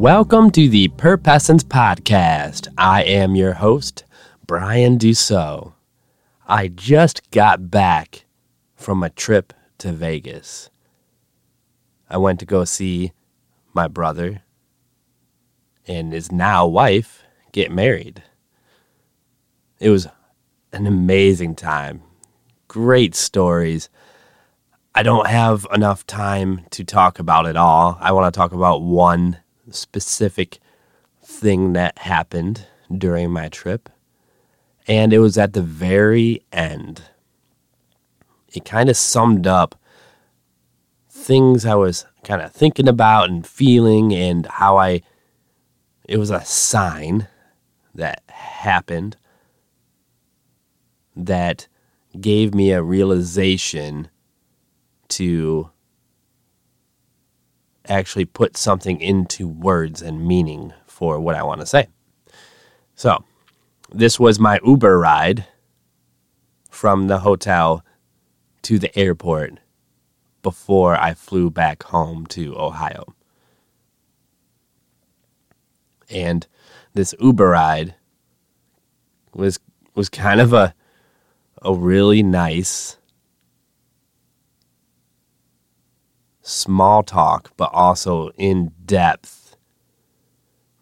Welcome to the Perpessence Podcast. I am your host, Brian Dussault. I just got back from a trip to Vegas. I went to go see my brother and his now wife get married. It was an amazing time. Great stories. I don't have enough time to talk about it all. I want to talk about one specific thing that happened during my trip. And it was at the very end. It kind of summed up things I was kind of thinking about and feeling, and how I, it was a sign that happened that gave me a realization to actually put something into words and meaning for what I want to say. So, this was my Uber ride from the hotel to the airport before I flew back home to Ohio. And this Uber ride was was kind of a a really nice small talk, but also in depth.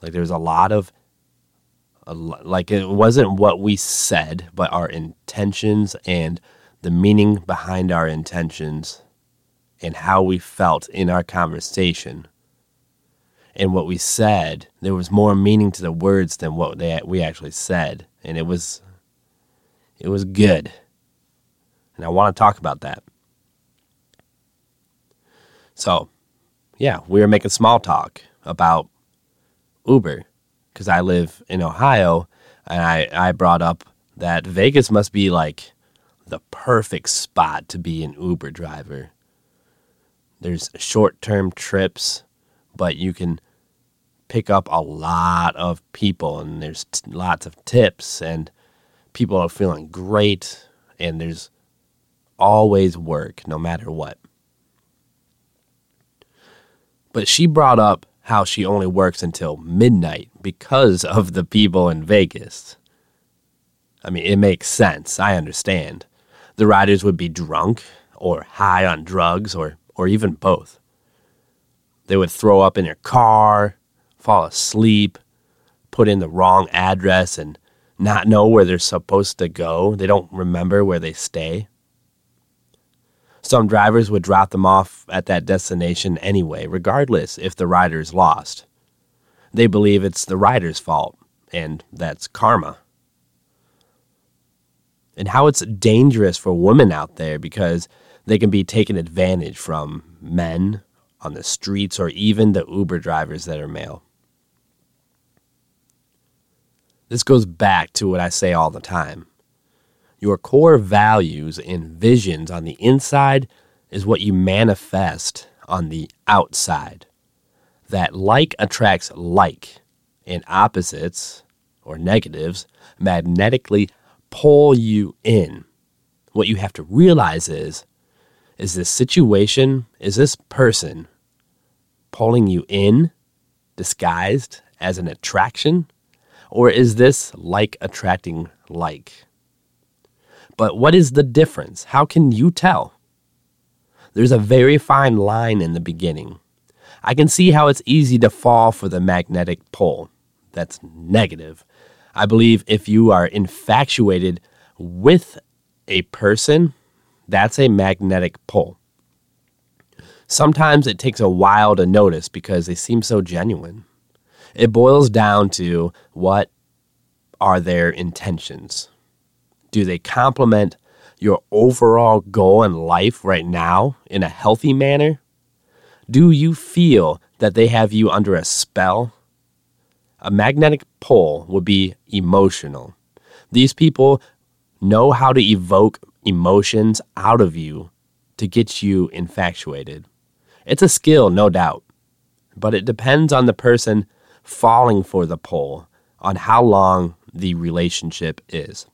Like there's a lot of, a, like it wasn't what we said, but our intentions and the meaning behind our intentions and how we felt in our conversation. And what we said, there was more meaning to the words than what they, we actually said. And it was, it was good. And I want to talk about that. So, yeah, we were making small talk about Uber because I live in Ohio and I, I brought up that Vegas must be like the perfect spot to be an Uber driver. There's short term trips, but you can pick up a lot of people and there's t- lots of tips and people are feeling great and there's always work no matter what. But she brought up how she only works until midnight because of the people in Vegas. I mean, it makes sense. I understand. The riders would be drunk or high on drugs or, or even both. They would throw up in their car, fall asleep, put in the wrong address, and not know where they're supposed to go. They don't remember where they stay. Some drivers would drop them off at that destination anyway, regardless if the rider's lost. They believe it's the rider's fault, and that's karma. And how it's dangerous for women out there because they can be taken advantage from men on the streets or even the Uber drivers that are male. This goes back to what I say all the time your core values and visions on the inside is what you manifest on the outside. That like attracts like, and opposites or negatives magnetically pull you in. What you have to realize is is this situation, is this person pulling you in disguised as an attraction? Or is this like attracting like? But what is the difference? How can you tell? There's a very fine line in the beginning. I can see how it's easy to fall for the magnetic pull. That's negative. I believe if you are infatuated with a person, that's a magnetic pull. Sometimes it takes a while to notice because they seem so genuine. It boils down to what are their intentions? Do they complement your overall goal in life right now in a healthy manner? Do you feel that they have you under a spell? A magnetic pull would be emotional. These people know how to evoke emotions out of you to get you infatuated. It's a skill, no doubt, but it depends on the person falling for the pull, on how long the relationship is.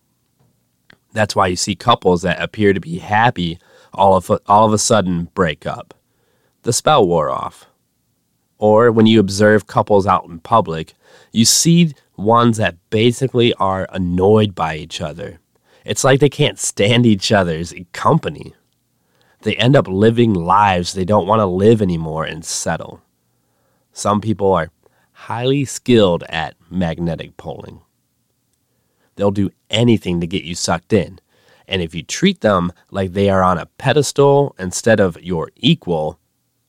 That's why you see couples that appear to be happy all of, all of a sudden break up. The spell wore off. Or when you observe couples out in public, you see ones that basically are annoyed by each other. It's like they can't stand each other's company. They end up living lives they don't want to live anymore and settle. Some people are highly skilled at magnetic pulling. They'll do anything to get you sucked in. And if you treat them like they are on a pedestal instead of your equal,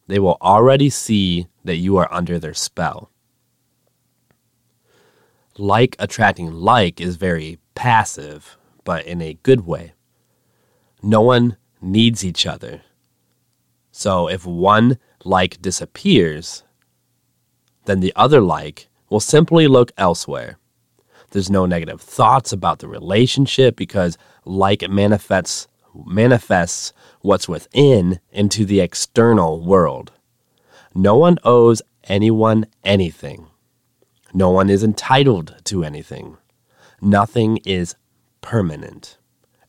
they will already see that you are under their spell. Like attracting like is very passive, but in a good way. No one needs each other. So if one like disappears, then the other like will simply look elsewhere. There's no negative thoughts about the relationship because like manifests manifests what's within into the external world. No one owes anyone anything. No one is entitled to anything. Nothing is permanent.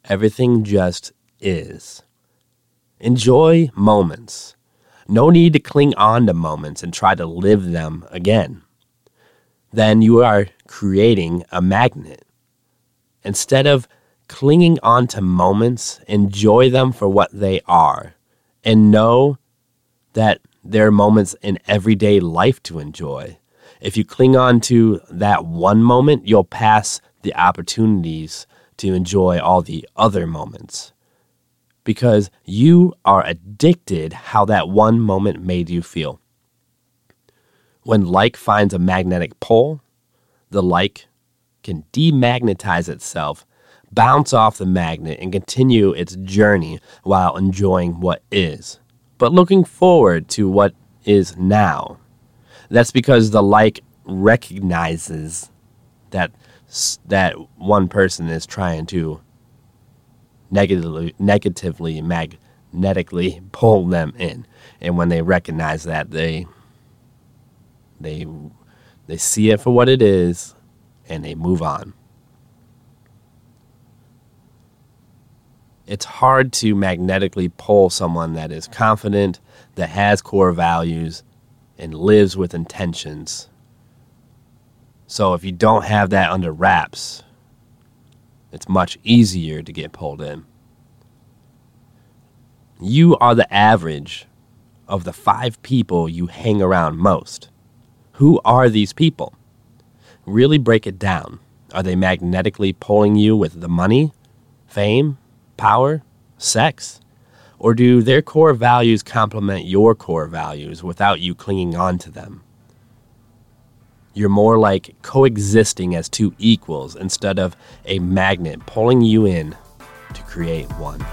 Everything just is. Enjoy moments. No need to cling on to moments and try to live them again. Then you are creating a magnet. Instead of clinging on to moments, enjoy them for what they are and know that there are moments in everyday life to enjoy. If you cling on to that one moment, you'll pass the opportunities to enjoy all the other moments because you are addicted how that one moment made you feel. When like finds a magnetic pole, the like can demagnetize itself, bounce off the magnet, and continue its journey while enjoying what is, but looking forward to what is now. That's because the like recognizes that that one person is trying to negatively, negatively magnetically pull them in. And when they recognize that, they they they see it for what it is and they move on. It's hard to magnetically pull someone that is confident, that has core values, and lives with intentions. So if you don't have that under wraps, it's much easier to get pulled in. You are the average of the five people you hang around most. Who are these people? Really break it down. Are they magnetically pulling you with the money, fame, power, sex? Or do their core values complement your core values without you clinging on to them? You're more like coexisting as two equals instead of a magnet pulling you in to create one.